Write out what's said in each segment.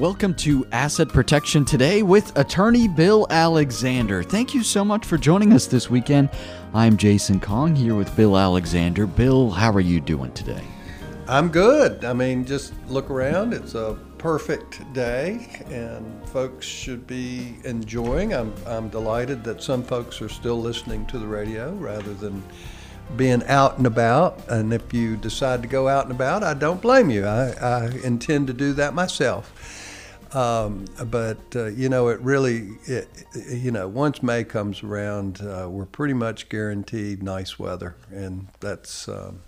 Welcome to Asset Protection Today with attorney Bill Alexander. Thank you so much for joining us this weekend. I'm Jason Kong here with Bill Alexander. Bill, how are you doing today? I'm good. I mean, just look around. It's a perfect day, and folks should be enjoying. I'm, I'm delighted that some folks are still listening to the radio rather than being out and about. And if you decide to go out and about, I don't blame you. I, I intend to do that myself. Um, but uh, you know, it really, it, you know, once May comes around, uh, we're pretty much guaranteed nice weather, and that's um,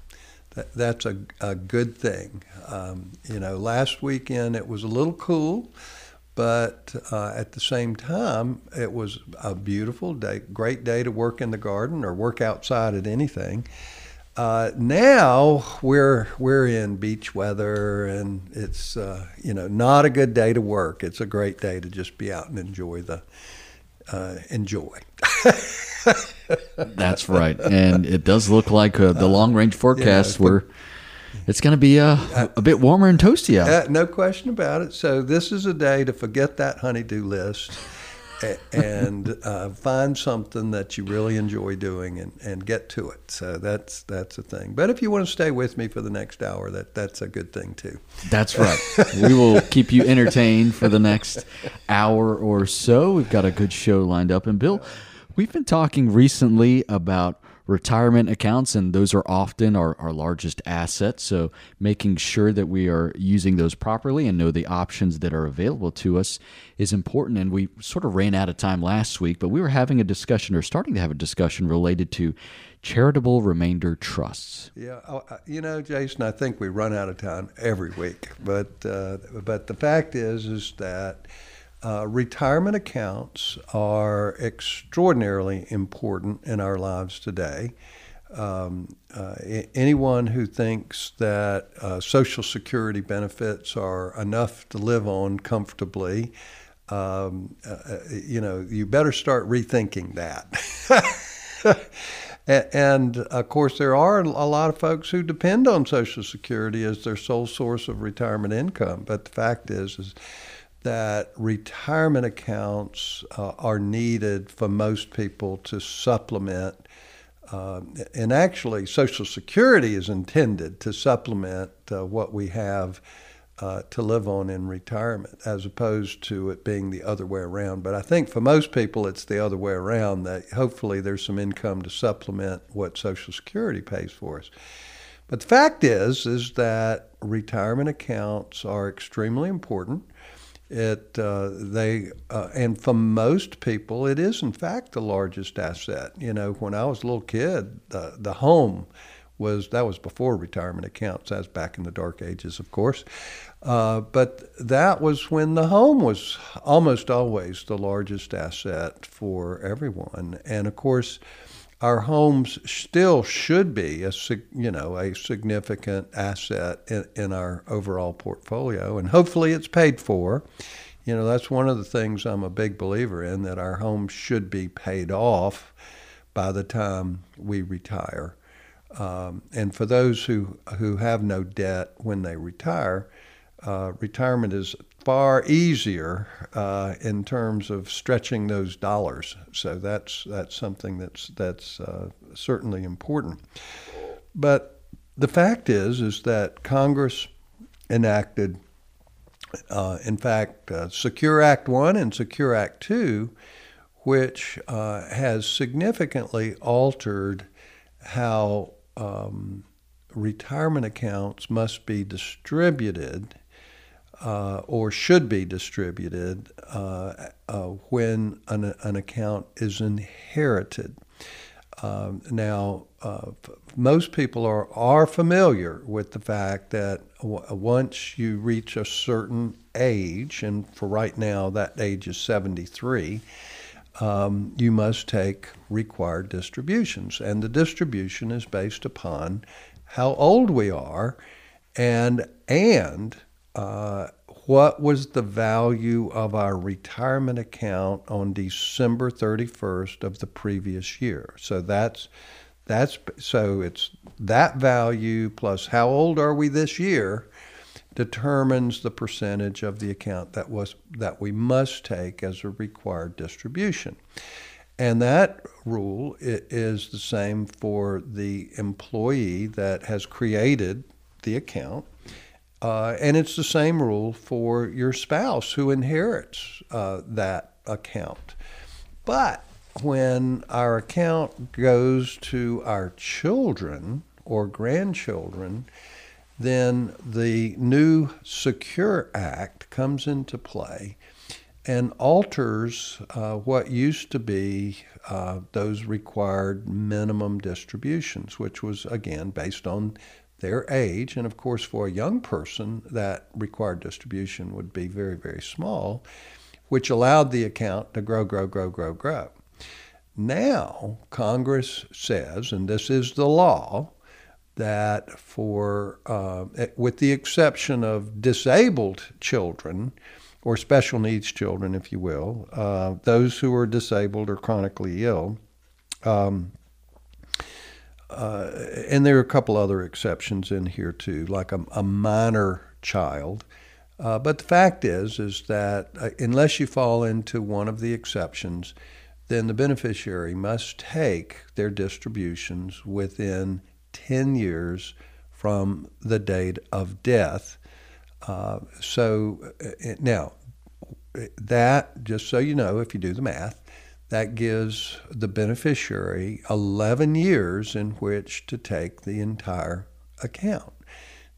that, that's a, a good thing. Um, you know, last weekend it was a little cool, but uh, at the same time, it was a beautiful day, great day to work in the garden or work outside at anything. Uh, now we're we're in beach weather, and it's uh, you know not a good day to work. It's a great day to just be out and enjoy the uh, enjoy. That's right, and it does look like uh, the long range forecast yeah, where it's going to be uh, a bit warmer and toasty out. Uh, no question about it. So this is a day to forget that honeydew list and uh, find something that you really enjoy doing and, and get to it. So that's that's a thing. But if you want to stay with me for the next hour, that that's a good thing too. That's right. we will keep you entertained for the next hour or so. We've got a good show lined up. And Bill, we've been talking recently about retirement accounts, and those are often our, our largest assets. So, making sure that we are using those properly and know the options that are available to us is important. And we sort of ran out of time last week, but we were having a discussion or starting to have a discussion related to charitable remainder trusts. Yeah, oh, uh, you know, Jason, I think we run out of time every week, but uh, but the fact is, is that uh, retirement accounts are extraordinarily important in our lives today. Um, uh, anyone who thinks that uh, Social Security benefits are enough to live on comfortably, um, uh, uh, you know, you better start rethinking that. and of course, there are a lot of folks who depend on Social Security as their sole source of retirement income. But the fact is, is that retirement accounts uh, are needed for most people to supplement. Uh, and actually, Social Security is intended to supplement uh, what we have uh, to live on in retirement, as opposed to it being the other way around. But I think for most people, it's the other way around. That hopefully there's some income to supplement what Social Security pays for us. But the fact is, is that retirement accounts are extremely important. It uh, they uh, and for most people, it is in fact the largest asset. You know, when I was a little kid, the the home was that was before retirement accounts. That was back in the dark ages, of course. Uh, but that was when the home was almost always the largest asset for everyone. And of course, our homes still should be a you know a significant asset in, in our overall portfolio, and hopefully it's paid for. You know that's one of the things I'm a big believer in that our homes should be paid off by the time we retire. Um, and for those who who have no debt when they retire, uh, retirement is far easier uh, in terms of stretching those dollars. So that's that's something that's that's uh, certainly important. But the fact is is that Congress enacted, uh, in fact, uh, Secure Act One and Secure Act Two, which uh, has significantly altered how um, retirement accounts must be distributed uh, or should be distributed uh, uh, when an, an, account is inherited. Um, now, uh, most people are, are familiar with the fact that once you reach a certain age, and for right now that age is 73, um, you must take required distributions. And the distribution is based upon how old we are and, and uh, what was the value of our retirement account on December 31st of the previous year. So that's that's so it's that value plus how old are we this year determines the percentage of the account that was that we must take as a required distribution. And that rule is the same for the employee that has created the account. Uh, and it's the same rule for your spouse who inherits uh, that account. But when our account goes to our children or grandchildren, then the new Secure Act comes into play and alters uh, what used to be uh, those required minimum distributions, which was again based on their age. And of course, for a young person, that required distribution would be very, very small, which allowed the account to grow, grow, grow, grow, grow. Now, Congress says, and this is the law, that for, uh, with the exception of disabled children, or special needs children, if you will, uh, those who are disabled or chronically ill. Um, uh, and there are a couple other exceptions in here too, like a, a minor child. Uh, but the fact is, is that uh, unless you fall into one of the exceptions, then the beneficiary must take their distributions within 10 years from the date of death uh, so uh, now, that, just so you know, if you do the math, that gives the beneficiary 11 years in which to take the entire account.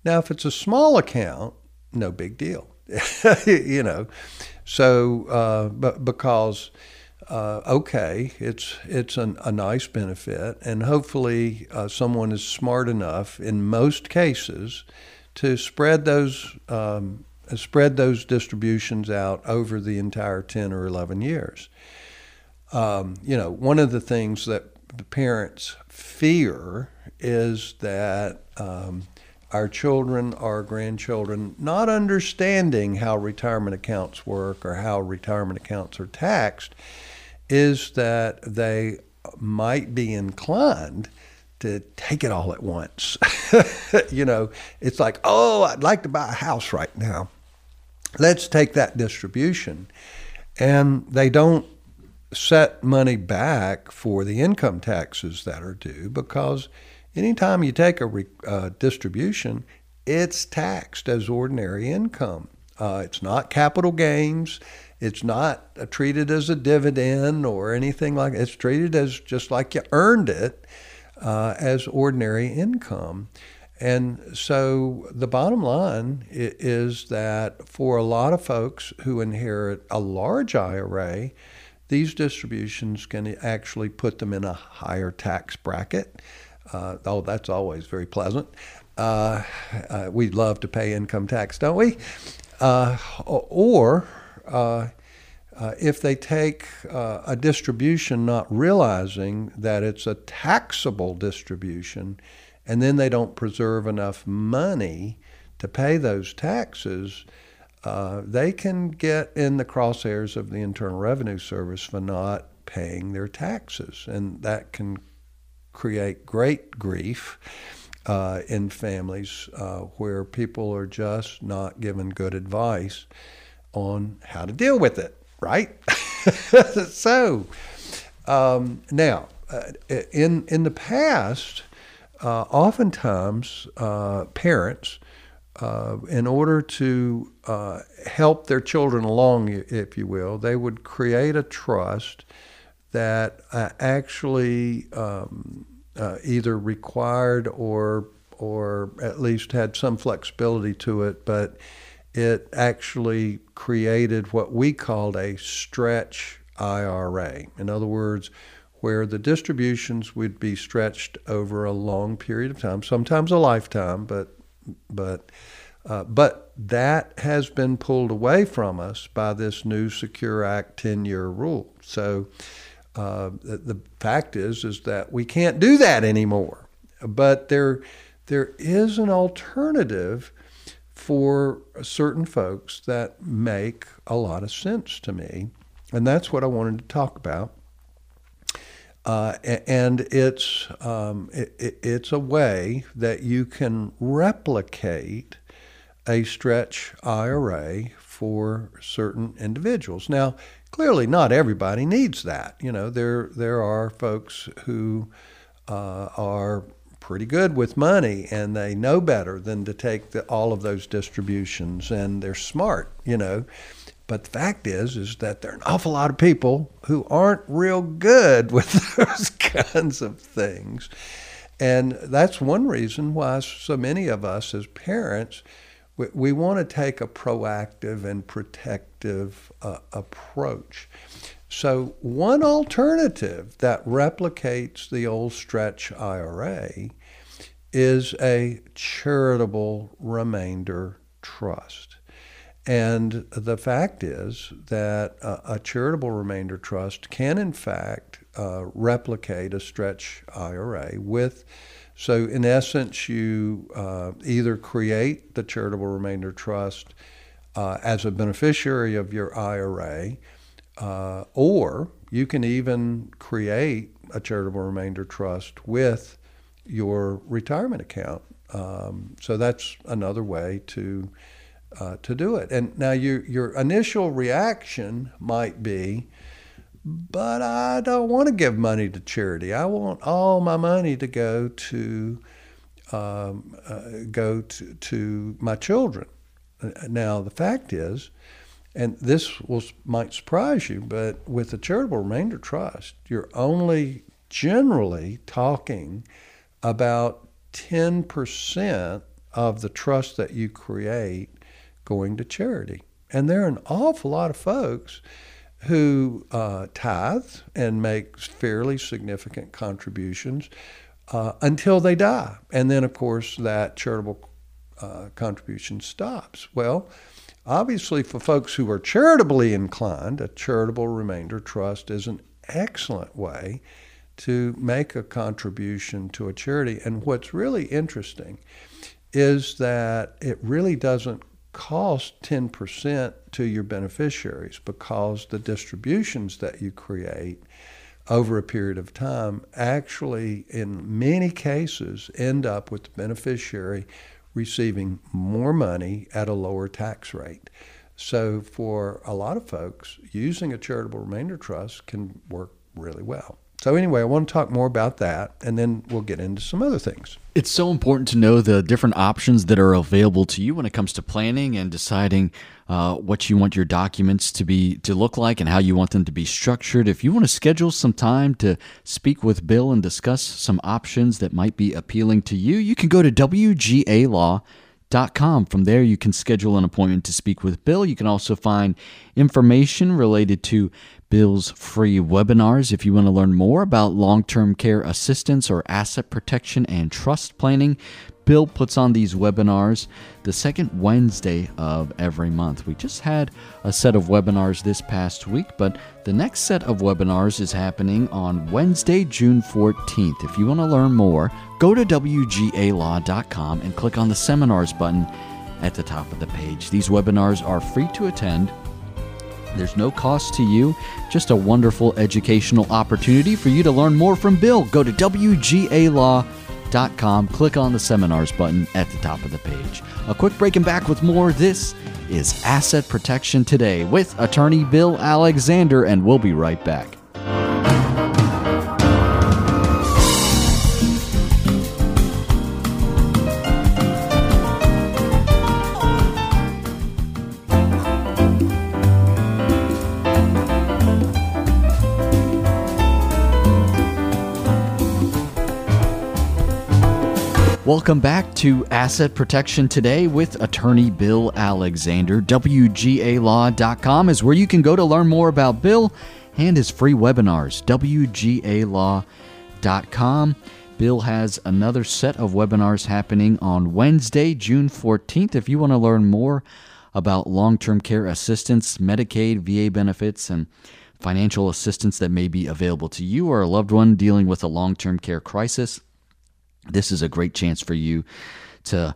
Now, if it's a small account, no big deal. you know, so uh, but because uh, okay, it's it's an, a nice benefit, and hopefully uh, someone is smart enough in most cases to spread those um, spread those distributions out over the entire 10 or 11 years. Um, you know, one of the things that the parents fear is that um, our children, our grandchildren, not understanding how retirement accounts work or how retirement accounts are taxed, is that they might be inclined to take it all at once. you know, it's like, oh, I'd like to buy a house right now. Let's take that distribution. And they don't set money back for the income taxes that are due because anytime you take a re, uh, distribution, it's taxed as ordinary income. Uh, it's not capital gains. It's not uh, treated as a dividend or anything like. That. It's treated as just like you earned it uh, as ordinary income. And so the bottom line is that for a lot of folks who inherit a large IRA, these distributions can actually put them in a higher tax bracket. Uh, oh, that's always very pleasant. Uh, uh, we love to pay income tax, don't we? Uh, or uh, uh, if they take a distribution not realizing that it's a taxable distribution and then they don't preserve enough money to pay those taxes, uh, they can get in the crosshairs of the Internal Revenue Service for not paying their taxes. And that can create great grief. Uh, in families uh, where people are just not given good advice on how to deal with it right? so um, now, uh, in in the past, uh, oftentimes uh, parents, in order to uh, help their children along, if you will, they would create a trust that uh, actually um, either required or or at least had some flexibility to it, but it actually created what we called a stretch IRA. In other words, where the distributions would be stretched over a long period of time, sometimes a lifetime, but but uh, but that has been pulled away from us by this new Secure Act 10-year rule. So uh, the, the fact is is that we can't do that anymore. But there there is an alternative for certain folks that make a lot of sense to me. And that's what I wanted to talk about. Uh, and it's um, it, it's a way that you can replicate a stretch IRA for certain individuals. Now, clearly, not everybody needs that. You know, there there are folks who uh, are pretty good with money and they know better than to take the, all of those distributions and they're smart. You know. But the fact is, is that there are an awful lot of people who aren't real good with those kinds of things. And that's one reason why so many of us as parents we, we want to take a proactive and protective uh, approach. So, one alternative that replicates the old stretch IRA is a charitable remainder trust. And the fact is that a, a charitable remainder trust can, in fact, uh, replicate a stretch IRA with so, in essence, you uh, either create the charitable remainder trust uh, as a beneficiary of your IRA, uh, or you can even create a charitable remainder trust with your retirement account. Um, so that's another way to uh, to do it. And now your your initial reaction might be, but I don't want to give money to charity. I want all my money to go to um, uh, go to, to my children. Now the fact is, and this will might surprise you, but with the charitable remainder trust, you're only generally talking about ten percent of the trust that you create going to charity, and there are an awful lot of folks who uh, tithe and make fairly significant contributions uh, until they die. And then, of course, that charitable uh, contribution stops. Well, obviously, for folks who are charitably inclined, a charitable remainder trust is an excellent way to make a contribution to a charity. And what's really interesting is that it really doesn't cost 10% to your beneficiaries because the distributions that you create over a period of time actually, in many cases, end up with the beneficiary receiving more money at a lower tax rate. So, for a lot of folks, using a charitable remainder trust can work really well. So, anyway, I want to talk more about that and then we'll get into some other things. It's so important to know the different options that are available to you when it comes to planning and deciding uh, what you want your documents to be to look like and how you want them to be structured. If you want to schedule some time to speak with Bill and discuss some options that might be appealing to you, you can go to WGA WGALaw.com. From there, you can schedule an appointment to speak with Bill. You can also find information related to Bill's free webinars if you want to learn more about long term care assistance or asset protection and trust planning. Bill puts on these webinars the second Wednesday of every month. We just had a set of webinars this past week, but the next set of webinars is happening on Wednesday, June 14th. If you want to learn more, go to WGALaw.com and click on the seminars button at the top of the page. These webinars are free to attend there's no cost to you, just a wonderful educational opportunity for you to learn more from Bill. Go to WGALaw.com, click on the seminars button at the top of the page. A quick break and back with more. This is Asset Protection Today with attorney Bill Alexander, and we'll be right back. Welcome back to Asset Protection Today with attorney Bill Alexander. WGALaw.com is where you can go to learn more about Bill and his free webinars. WGALaw.com. Bill has another set of webinars happening on Wednesday, June 14th. If you want to learn more about long term care assistance, Medicaid, VA benefits, and financial assistance that may be available to you or a loved one dealing with a long term care crisis, this is a great chance for you to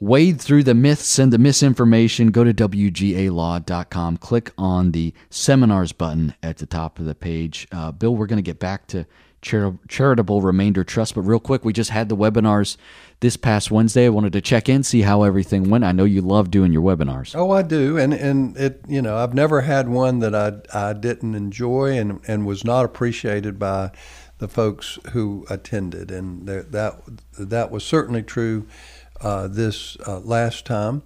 wade through the myths and the misinformation. Go to WGALaw.com, click on the seminars button at the top of the page. Uh, Bill, we're going to get back to Char- Charitable Remainder Trust. But real quick, we just had the webinars this past Wednesday. I wanted to check in, see how everything went. I know you love doing your webinars. Oh, I do, and and it you know I've never had one that I I didn't enjoy and and was not appreciated by the folks who attended, and that that was certainly true uh, this uh, last time,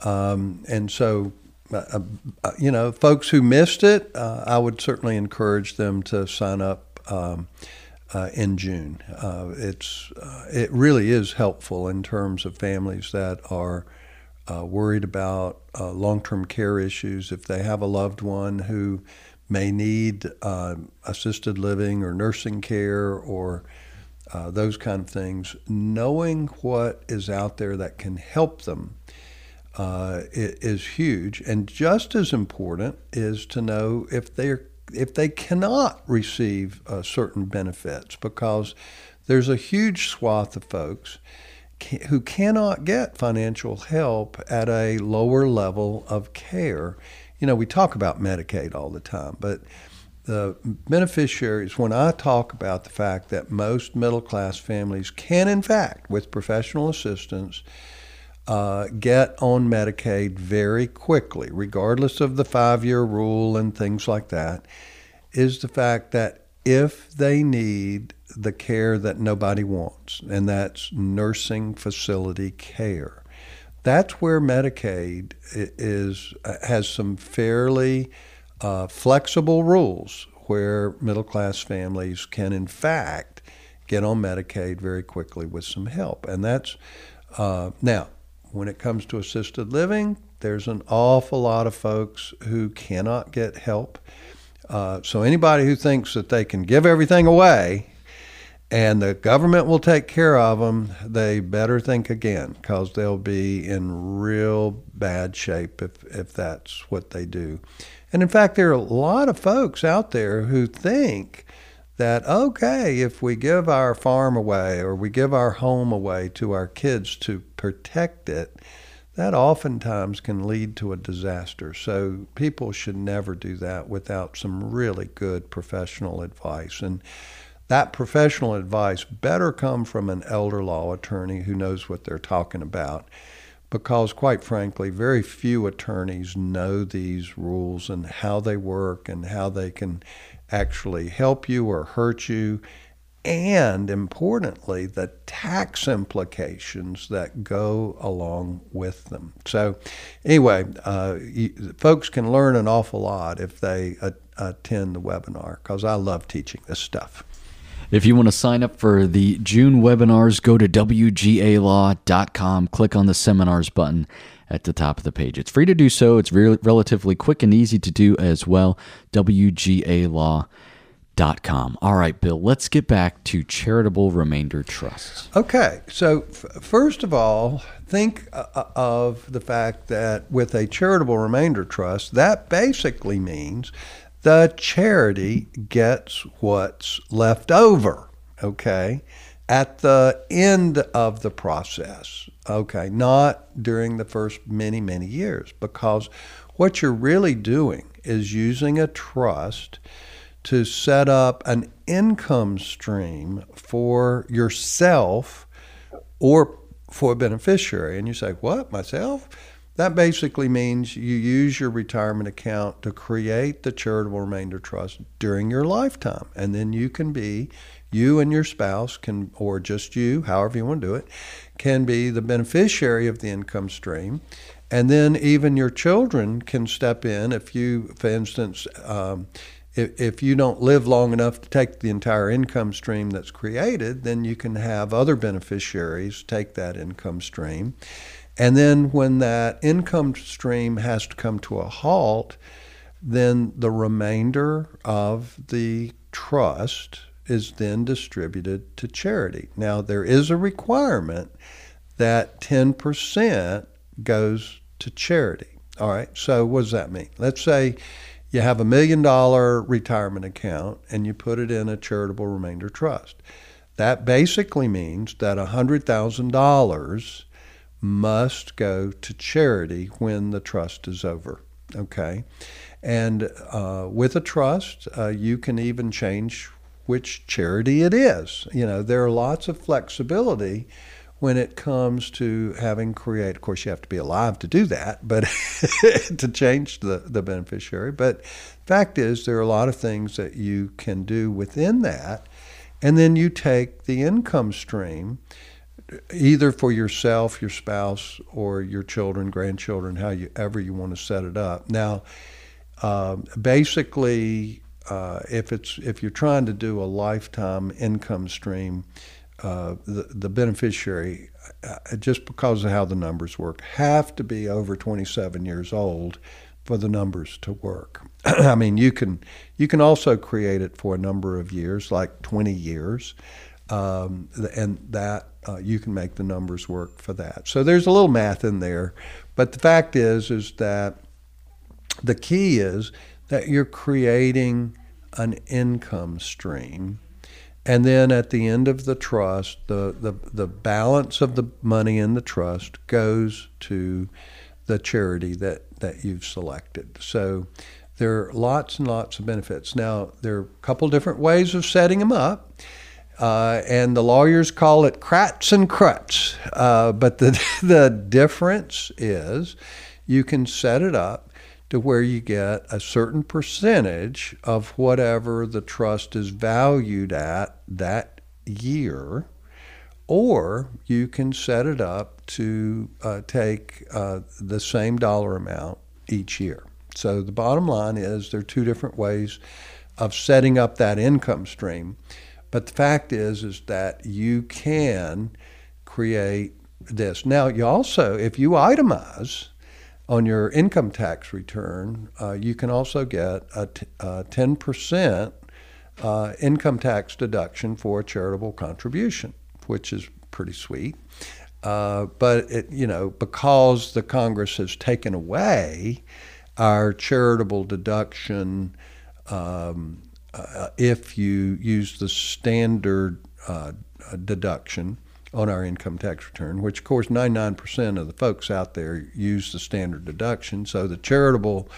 um, and so. Uh, uh you know, folks who missed it, uh, I would certainly encourage them to sign up um, uh, in June. Uh, it's uh, it really is helpful in terms of families that are uh, worried about uh, long-term care issues. If they have a loved one who may need um, assisted living or nursing care or uh, those kind of things, knowing what is out there that can help them is huge. And just as important is to know if they're if they cannot receive uh, certain benefits because there's a huge swath of folks who cannot get financial help at a lower level of care. You know, we talk about Medicaid all the time, but the beneficiaries, when I talk about the fact that most middle class families can, in fact, with professional assistance, uh, get on Medicaid very quickly, regardless of the five year rule and things like that, is the fact that if they need the care that nobody wants, and that's nursing facility care, that's where Medicaid is has some fairly uh, flexible rules where middle class families can, in fact, get on Medicaid very quickly with some help. And that's uh, now when it comes to assisted living, there's an awful lot of folks who cannot get help. Uh, so anybody who thinks that they can give everything away and the government will take care of them, they better think again because they'll be in real bad shape if, if that's what they do. And in fact, there are a lot of folks out there who think that, okay, if we give our farm away or we give our home away to our kids to protect it, that oftentimes can lead to a disaster. So people should never do that without some really good professional advice. And that professional advice better come from an elder law attorney who knows what they're talking about. Because, quite frankly, very few attorneys know these rules and how they work and how they can actually help you or hurt you, and importantly, the tax implications that go along with them. So, anyway, uh, you, folks can learn an awful lot if they a- attend the webinar because I love teaching this stuff. If you want to sign up for the June webinars, go to WGALaw.com, click on the seminars button at the top of the page. It's free to do so. It's re- relatively quick and easy to do as well. WGALaw.com. All right, Bill, let's get back to charitable remainder trusts. Okay, so f- first of all, think uh, uh, of the fact that with a charitable remainder trust, that basically means the charity gets what's left over. Okay at the end of the process, okay, not during the first many, many years, because what you're really doing is using a trust to set up an income stream for yourself or for a beneficiary. And you say, What, myself? That basically means you use your retirement account to create the charitable remainder trust during your lifetime. And then you can be you and your spouse can, or just you, however you want to do it, can be the beneficiary of the income stream. And then even your children can step in if you, for instance, um, if, if you don't live long enough to take the entire income stream that's created, then you can have other beneficiaries take that income stream. And then when that income stream has to come to a halt, then the remainder of the trust is then distributed to charity. Now, there is a requirement that 10% goes to charity. All right, so what does that mean? Let's say you have a million dollar retirement account and you put it in a charitable remainder trust. That basically means that $100,000 must go to charity when the trust is over. Okay? And uh, with a trust, uh, you can even change which charity it is. You know, there are lots of flexibility when it comes to having create. Of course, you have to be alive to do that, but to change the, the beneficiary. But fact is, there are a lot of things that you can do within that. And then you take the income stream, either for yourself, your spouse, or your children, grandchildren, however you want to set it up. Now, um, basically, uh, if it's if you're trying to do a lifetime income stream, uh, the, the beneficiary, uh, just because of how the numbers work, have to be over 27 years old for the numbers to work. I mean, you can you can also create it for a number of years, like 20 years, um, and that uh, you can make the numbers work for that. So there's a little math in there, but the fact is is that the key is that you're creating an income stream. And then at the end of the trust, the, the, the balance of the money in the trust goes to the charity that, that you've selected. So there are lots and lots of benefits. Now, there are a couple different ways of setting them up. Uh, and the lawyers call it crats and cruts. Uh, but the, the difference is you can set it up to where you get a certain percentage of whatever the trust is valued at that year, or you can set it up to uh, take uh, the same dollar amount each year. So the bottom line is there are two different ways of setting up that income stream. But the fact is is that you can create this. Now you also if you itemize on your income tax return, uh, you can also get a t- a 10% uh, income tax deduction for a charitable contribution, which is pretty sweet. Uh, but it, you know, because the Congress has taken away our charitable deduction, um, uh, if you use the standard uh, deduction, on our income tax return, which of course 99% of the folks out there use the standard deduction. So the charitable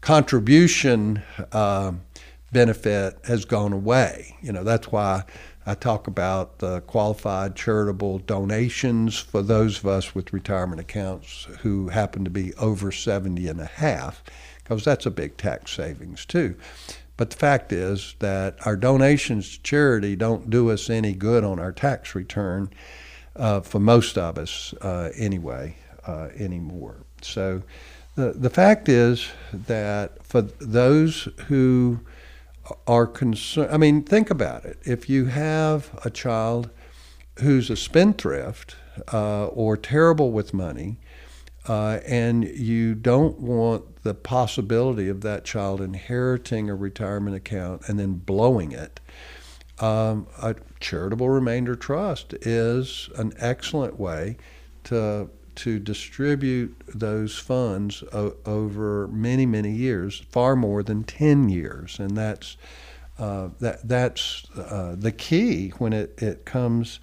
contribution uh, benefit has gone away. You know, that's why I talk about the qualified charitable donations for those of us with retirement accounts who happen to be over 70 and a half, because that's a big tax savings too. But the fact is that our donations to charity don't do us any good on our tax return uh, for most of us uh, anyway uh, anymore. So the, the fact is that for those who are concerned, I mean, think about it. If you have a child who's a spendthrift uh, or terrible with money, uh, and you don't want the possibility of that child inheriting a retirement account and then blowing it, um, a charitable remainder trust is an excellent way to to distribute those funds o- over many many years, far more than ten years, and that's uh, that that's uh, the key when it it comes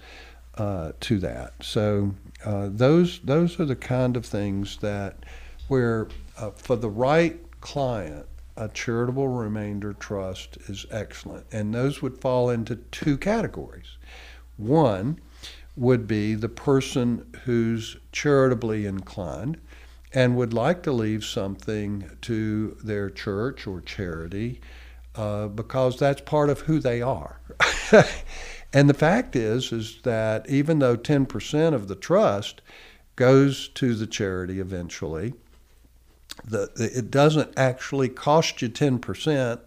uh, to that. So uh, those those are the kind of things that where uh, for the right client a charitable remainder trust is excellent. And those would fall into two categories. One would be the person who's charitably inclined and would like to leave something to their church or charity uh, because that's part of who they are. and the fact is, is that even though 10% of the trust goes to the charity eventually, the, it doesn't actually cost you 10%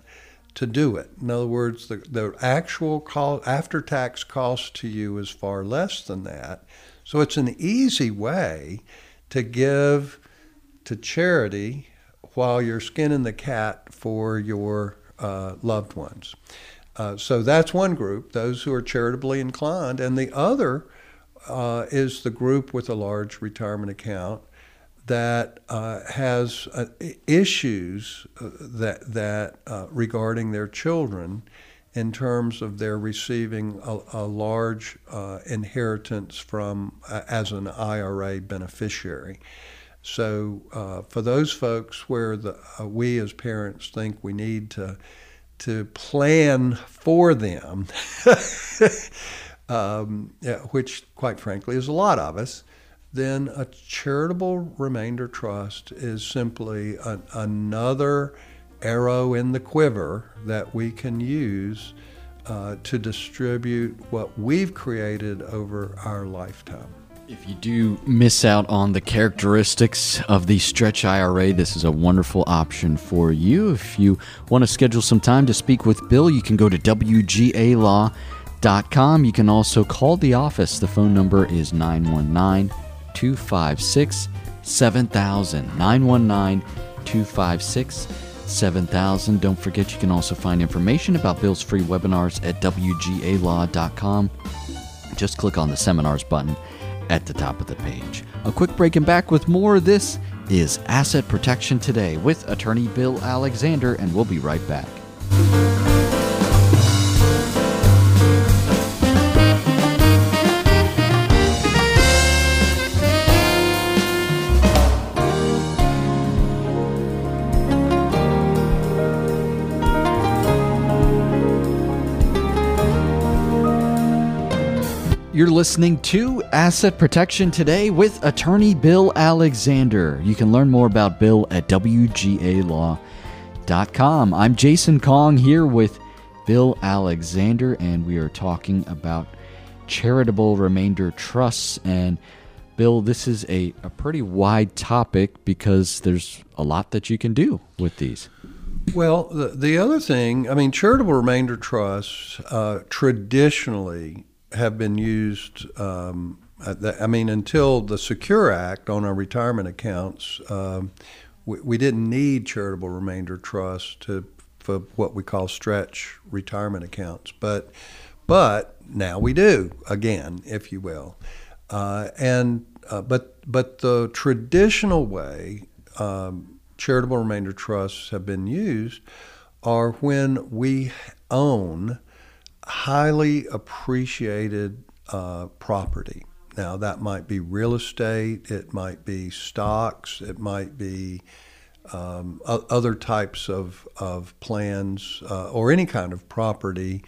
to do it. In other words, the, the actual after tax cost to you is far less than that. So it's an easy way to give to charity while you're skinning the cat for your uh, loved ones. Uh, so that's one group, those who are charitably inclined. And the other uh, is the group with a large retirement account that uh, has uh, issues uh, that that uh, regarding their children in terms of their receiving a, a large inheritance from as an IRA beneficiary. So for those folks where the, we as parents think we need to to plan for them, um, yeah, which, quite frankly, is a lot of us, then a charitable remainder trust is simply another arrow in the quiver that we can use uh, to distribute what we've created over our lifetime. If you do miss out on the characteristics of the Stretch IRA, this is a wonderful option for you. If you want to schedule some time to speak with Bill, you can go to WGALaw.com. You can also call the office. The phone number is 919 256 7000. 919 256 7000. Don't forget, you can also find information about Bill's free webinars at WGALaw.com. Just click on the seminars button at the top of the page. A quick break and back with more. This is Asset Protection Today with attorney Bill Alexander, and we'll be right back. You're listening to Asset Protection Today with attorney Bill Alexander. You can learn more about Bill at WGALaw.com. I'm Jason Kong here with Bill Alexander, and we are talking about charitable remainder trusts. And Bill, this is a, a pretty wide topic because there's a lot that you can do with these. Well, the, the other thing, I mean, charitable remainder trusts uh, traditionally have been used. Um, I mean, until the Secure Act on our retirement accounts, um, we, we, didn't need charitable remainder trusts to for what we call stretch retirement accounts, but but now we do again, if you will, uh, and uh, but but the traditional way um, charitable remainder trusts have been used are when we own highly appreciated uh, property. Now, that might be real estate, it might be stocks, it might be um, other types of, of plans uh, or any kind of property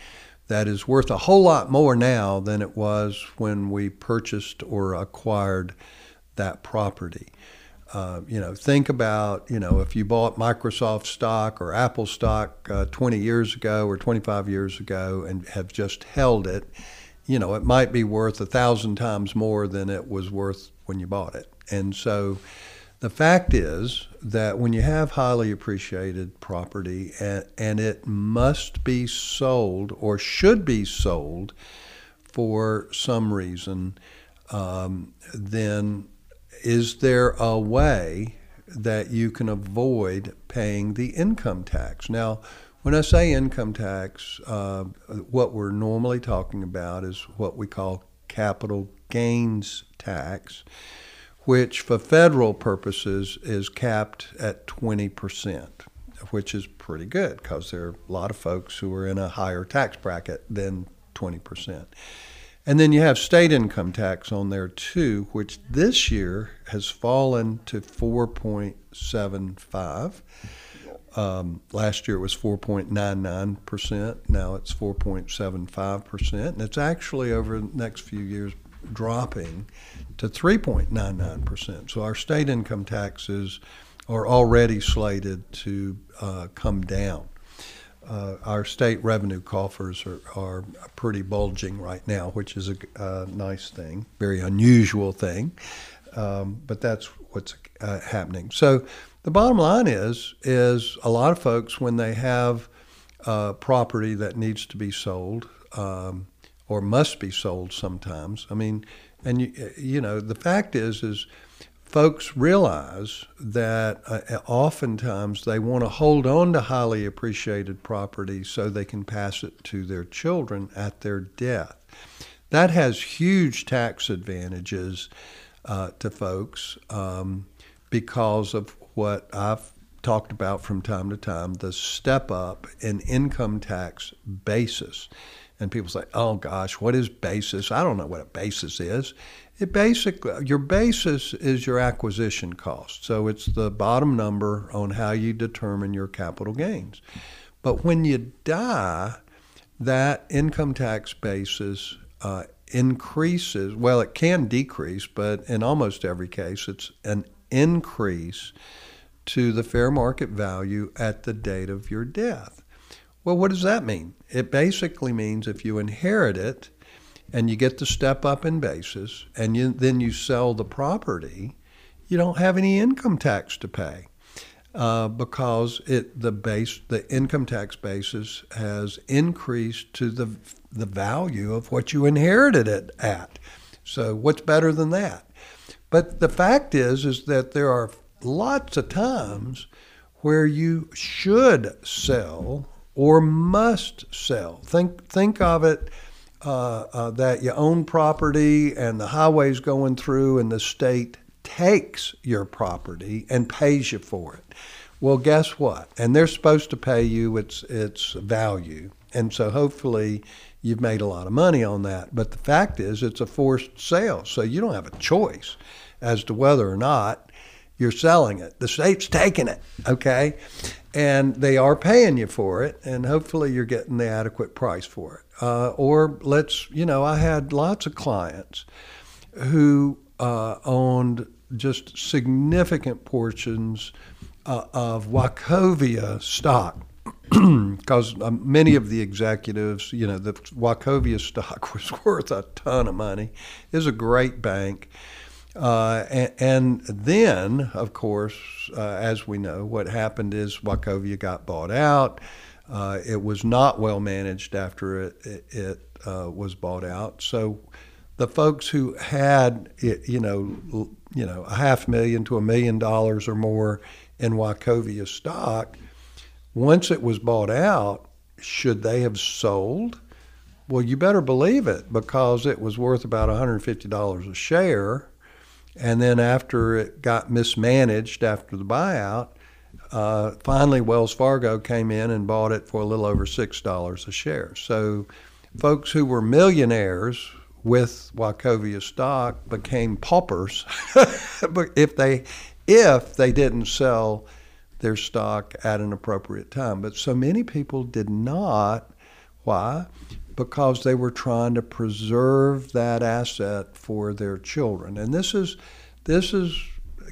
that is worth a whole lot more now than it was when we purchased or acquired that property. Uh, you know, think about, you know, if you bought Microsoft stock or Apple stock uh, 20 years ago or 25 years ago and have just held it, you know, it might be worth a thousand times more than it was worth when you bought it. And so the fact is that when you have highly appreciated property and, and it must be sold or should be sold for some reason, um, then is there a way that you can avoid paying the income tax? Now, when I say income tax, uh, what we're normally talking about is what we call capital gains tax, which for federal purposes is capped at 20%, which is pretty good because there are a lot of folks who are in a higher tax bracket than 20%. And then you have state income tax on there too, which this year has fallen to 4.75. Um, last year it was 4.99%. Now it's 4.75%. And it's actually over the next few years dropping to 3.99%. So our state income taxes are already slated to uh, come down uh, our state revenue coffers are, are pretty bulging right now, which is a, a nice thing, very unusual thing, um, but that's what's uh, happening. So the bottom line is is a lot of folks when they have uh, property that needs to be sold um, or must be sold sometimes. I mean, and you, you know the fact is is folks realize that uh, oftentimes they want to hold on to highly appreciated property so they can pass it to their children at their death. That has huge tax advantages uh, to folks um, because of what I've talked about from time to time the step up in income tax basis. And people say, oh gosh, what is basis? I don't know what a basis is. It basically, your basis is your acquisition cost. So it's the bottom number on how you determine your capital gains. But when you die, that income tax basis uh, increases. Well, it can decrease, but in almost every case, it's an increase to the fair market value at the date of your death. Well, what does that mean? It basically means if you inherit it and you get the step up in basis and you, then you sell the property, you don't have any income tax to pay. Uh, because it the base the income tax basis has increased to the the value of what you inherited it at. So what's better than that? But the fact is is that there are lots of times where you should sell or must sell. Think think of it uh, uh, that you own property and the highway's going through and the state takes your property and pays you for it. Well, guess what? And they're supposed to pay you its its value. And so hopefully you've made a lot of money on that. But the fact is it's a forced sale, so you don't have a choice as to whether or not you're selling it. The state's taking it, okay? And they are paying you for it, and hopefully you're getting the adequate price for it. Uh, or let's, you know, I had lots of clients who uh, owned just significant portions uh, of Wachovia stock because um, many of the executives, you know, the Wachovia stock was worth a ton of money. Was a great bank. Uh, and, and, then, of course, uh, as we know, what happened is Wachovia got bought out. Uh, it was not well managed after it, it, it uh, was bought out. So the folks who had, it, you know, you know, a half million to a million dollars or more in Wachovia stock, once it was bought out, should they have sold? Well, you better believe it because it was worth about $150 a share and then after it got mismanaged after the buyout, uh, finally Wells Fargo came in and bought it for a little over six dollars a share. So, folks who were millionaires with Wachovia stock became paupers if they if they didn't sell their stock at an appropriate time. But so many people did not. Why? Because they were trying to preserve that asset for their children. And this is this is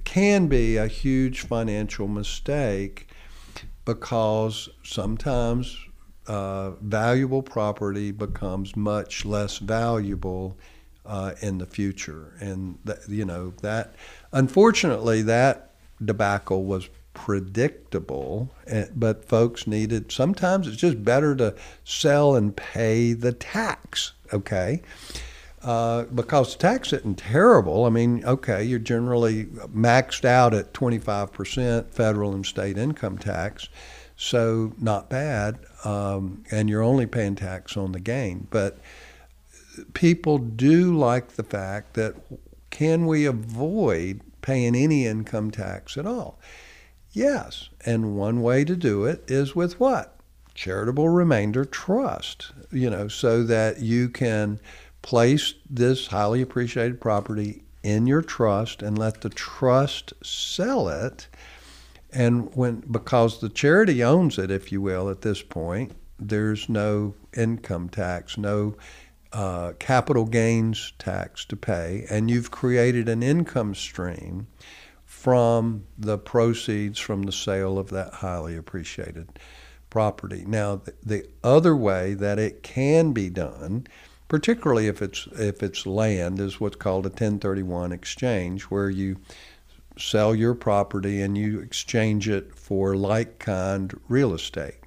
can be a huge financial mistake because sometimes uh, valuable property becomes much less valuable uh, in the future, and that, you know that unfortunately that debacle was predictable, eh, but folks needed, sometimes it's just better to sell and pay the tax, okay? Uh, because tax isn't terrible. I mean, okay, you're generally maxed out at 25% federal and state income tax, so not bad. Um, and you're only paying tax on the gain. But people do like the fact that can we avoid paying any income tax at all? Yes. And one way to do it is with what? Charitable remainder trust, you know, so that you can place this highly appreciated property in your trust and let the trust sell it. And when, because the charity owns it, if you will, at this point, there's no income tax, no uh, capital gains tax to pay, and you've created an income stream from the proceeds from the sale of that highly appreciated property. Now, the other way that it can be done, particularly if it's if it's land, is what's called a 1031 exchange, where you sell your property and you exchange it for like kind real estate.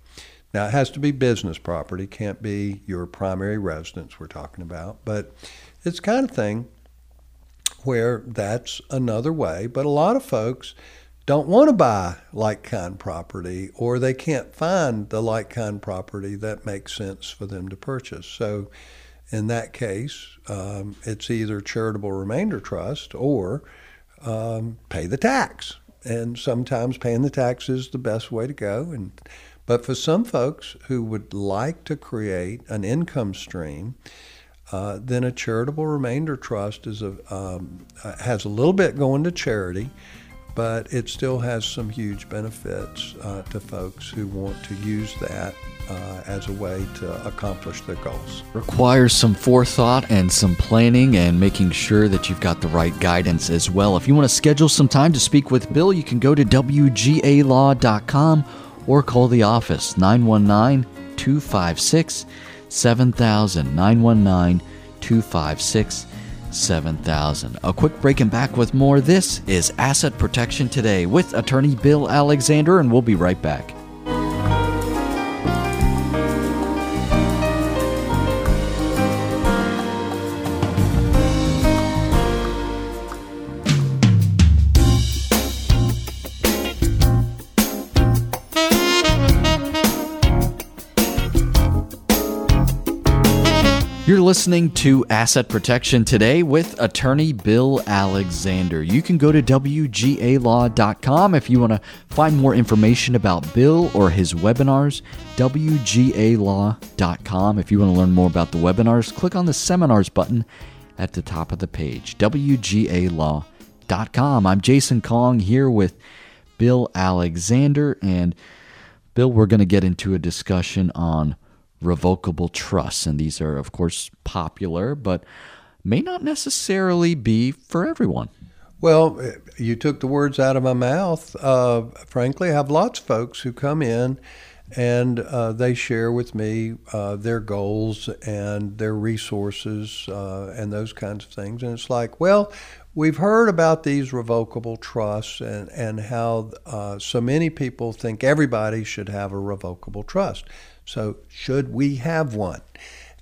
Now, it has to be business property, can't be your primary residence we're talking about, but it's kind of thing where that's another way. But a lot of folks don't want to buy like kind property or they can't find the like kind property that makes sense for them to purchase. So in that case, um, it's either charitable remainder trust or um, pay the tax. And sometimes paying the tax is the best way to go. And but for some folks who would like to create an income stream, uh, then a charitable remainder trust is a, um, uh, has a little bit going to charity, but it still has some huge benefits uh, to folks who want to use that uh, as a way to accomplish their goals. Requires some forethought and some planning and making sure that you've got the right guidance as well. If you want to schedule some time to speak with Bill, you can go to WGALaw.com or call the office 919 256 7000. 919 256 7000. A quick break and back with more. This is Asset Protection Today with attorney Bill Alexander, and we'll be right back. Listening to Asset Protection Today with attorney Bill Alexander. You can go to WGALaw.com if you want to find more information about Bill or his webinars. WGALaw.com. If you want to learn more about the webinars, click on the seminars button at the top of the page. WGALaw.com. I'm Jason Kong here with Bill Alexander. And Bill, we're going to get into a discussion on revocable trusts. And these are, of course, popular, but may not necessarily be for everyone. Well, you took the words out of my mouth. Uh, frankly, I have lots of folks who come in and uh, they share with me uh, their goals and their resources uh, and those kinds of things. And it's like, well, we've heard about these revocable trusts and, and how uh, so many people think everybody should have a revocable trust. So, should we have one?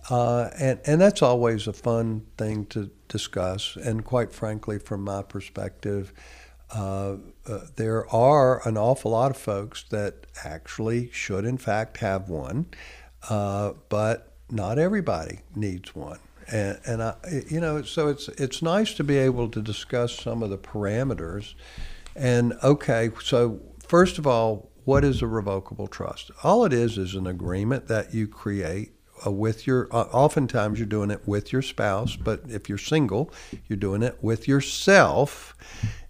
Uh, and, and that's always a fun thing to discuss. And quite frankly, from my perspective, uh, uh, there are an awful lot of folks that actually should, in fact, have one, uh, but not everybody needs one. And, and I, you know, so it's it's nice to be able to discuss some of the parameters. And okay, so first of all, what is a revocable trust? All it is is an agreement that you create uh, with your. Uh, oftentimes, you're doing it with your spouse, but if you're single, you're doing it with yourself,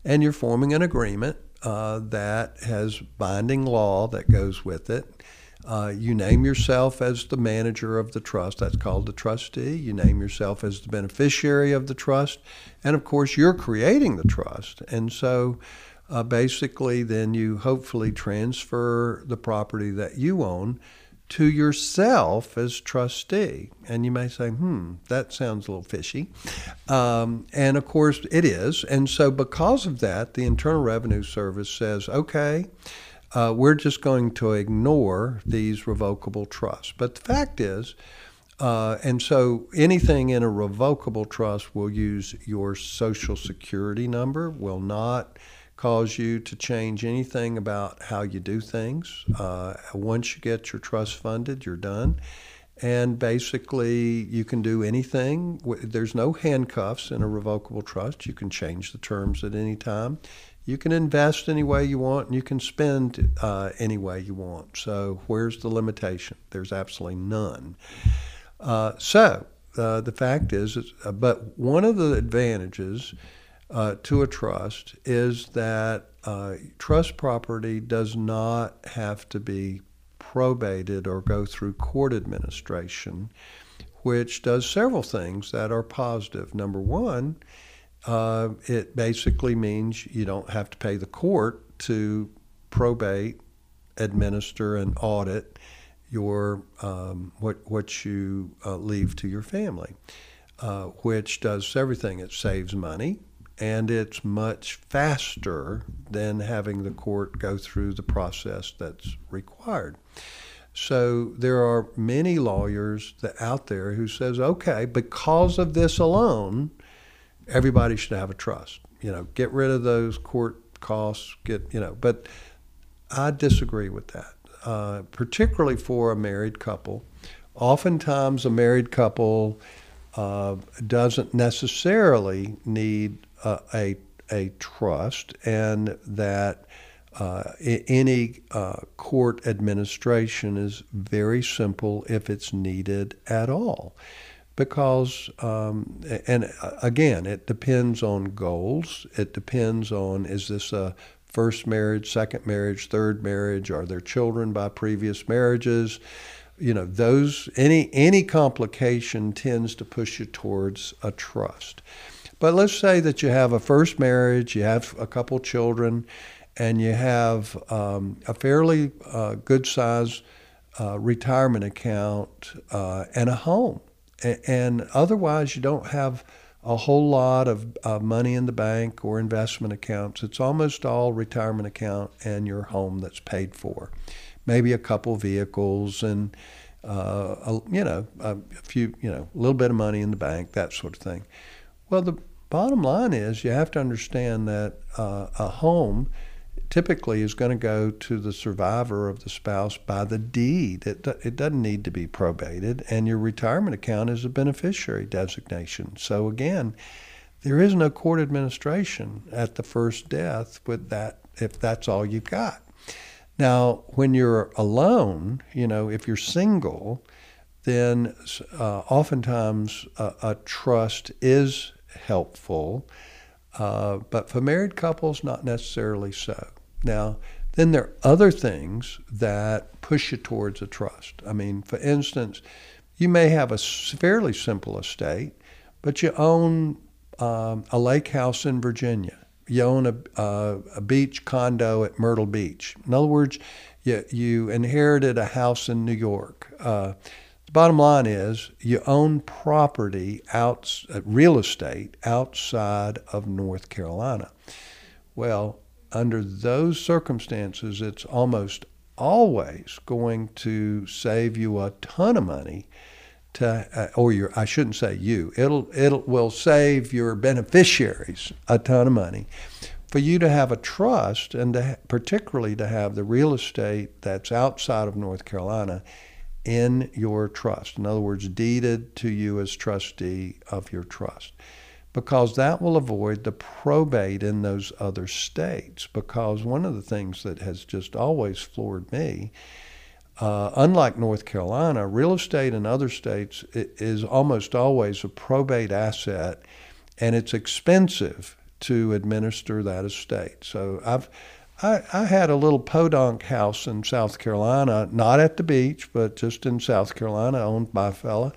and you're forming an agreement uh, that has binding law that goes with it. Uh, you name yourself as the manager of the trust. That's called the trustee. You name yourself as the beneficiary of the trust. And of course, you're creating the trust. And so uh, basically, then you hopefully transfer the property that you own to yourself as trustee. And you may say, hmm, that sounds a little fishy. Um, and of course, it is. And so, because of that, the Internal Revenue Service says, okay, uh, we're just going to ignore these revocable trusts. But the fact is, uh, and so anything in a revocable trust will use your social security number, will not cause you to change anything about how you do things. Uh, once you get your trust funded, you're done. And basically, you can do anything. There's no handcuffs in a revocable trust. You can change the terms at any time. You can invest any way you want, and you can spend uh, any way you want. So, where's the limitation? There's absolutely none. Uh, so, uh, the fact is, uh, but one of the advantages uh, to a trust is that uh, trust property does not have to be probated or go through court administration, which does several things that are positive. Number one, uh, it basically means you don't have to pay the court to probate, administer, and audit your um, what what you uh, leave to your family, uh, which does everything. It saves money and it's much faster than having the court go through the process that's required. So there are many lawyers that out there who says, okay, because of this alone, everybody should have a trust. You know, get rid of those court costs. Get you know, but I disagree with that, uh, particularly for a married couple. Oftentimes, a married couple uh, doesn't necessarily need uh, a a trust, and that uh, any uh, court administration is very simple if it's needed at all. Because, um, and uh, again, it depends on goals. It depends on is this a first marriage, second marriage, third marriage? Are there children by previous marriages? You know, those any any complication tends to push you towards a trust. But let's say that you have a first marriage, you have a couple children, and you have um, a fairly uh, good size uh, retirement account uh, and a home. And otherwise, you don't have a whole lot of money in the bank or investment accounts. It's almost all retirement account and your home that's paid for. Maybe a couple vehicles and uh, a, you know a few you know a little bit of money in the bank, that sort of thing. Well, the bottom line is you have to understand that uh, a home typically is going to go to the survivor of the spouse by the deed. It, it doesn't need to be probated, and your retirement account is a beneficiary designation. So again, there is no court administration at the first death with that if that's all you've got. Now, when you're alone, you know, if you're single, then uh, oftentimes a, a, trust is helpful, uh, but for married couples, not necessarily so. Now, then there are other things that push you towards a trust. I mean, for instance, you may have a fairly simple estate, but you own um, a lake house in Virginia. You own a, a beach condo at Myrtle Beach. In other words, you, you inherited a house in New York. Uh, the bottom line is you own property, out, uh, real estate outside of North Carolina. Well, under those circumstances, it's almost always going to save you a ton of money to, uh, or your, I shouldn't say you, it'll, it will save your beneficiaries a ton of money for you to have a trust and to, particularly to have the real estate that's outside of North Carolina in your trust. In other words, deeded to you as trustee of your trust because that will avoid the probate in those other states. Because one of the things that has just always floored me, uh, unlike North Carolina, real estate in other states is almost always a probate asset, and it's expensive to administer that estate. So I've I, I had a little podunk house in South Carolina, not at the beach, but just in South Carolina, owned by a fella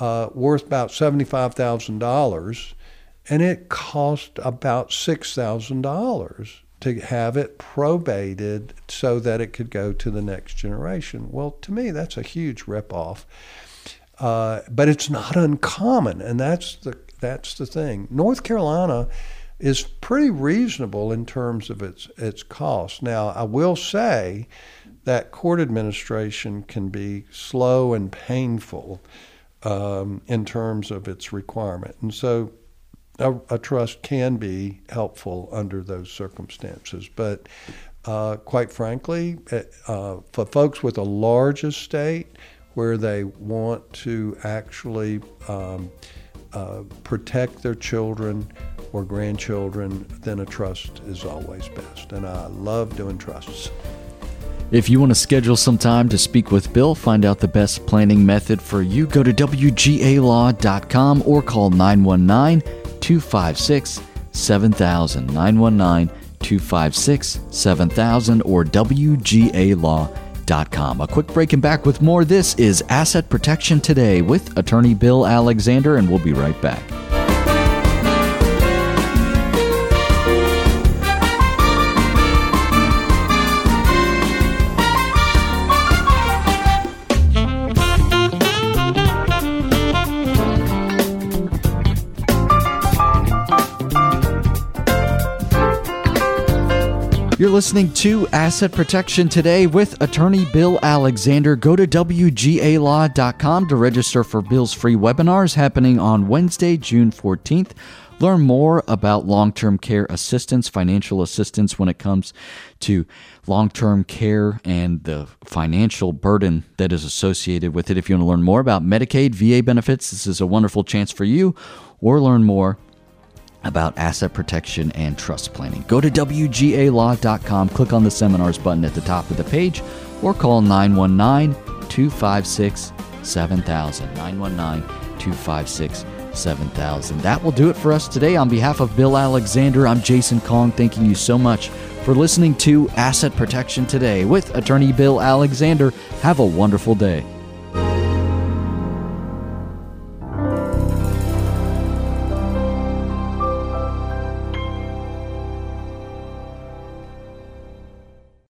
uh, worth about $75,000, and it cost about $6,000 to have it probated so that it could go to the next generation. Well, to me, that's a huge ripoff. Uh, but it's not uncommon, and that's the that's the thing. North Carolina is pretty reasonable in terms of its its cost. Now, I will say that court administration can be slow and painful um, in terms of its requirement. And so a, a, trust can be helpful under those circumstances. But uh, quite frankly, eh, uh, for folks with a large estate where they want to actually um, uh, protect their children or grandchildren, then a trust is always best. And I love doing trusts. If you want to schedule some time to speak with Bill, find out the best planning method for you, go to WGALaw.com or call 919 256 7000. 919 256 7000 or WGALaw.com. A quick break and back with more. This is Asset Protection Today with attorney Bill Alexander, and we'll be right back. You're listening to Asset Protection Today with attorney Bill Alexander. Go to WGALaw.com to register for Bill's free webinars happening on Wednesday, June 14th. Learn more about long term care assistance, financial assistance when it comes to long term care and the financial burden that is associated with it. If you want to learn more about Medicaid, VA benefits, this is a wonderful chance for you, or learn more about asset protection and trust planning. Go to WGALaw.com, click on the seminars button at the top of the page, or call 919 256 7000. 919 256 7000. That will do it for us today. On behalf of Bill Alexander, I'm Jason Kong, thanking you so much for listening to Asset Protection Today with attorney Bill Alexander. Have a wonderful day.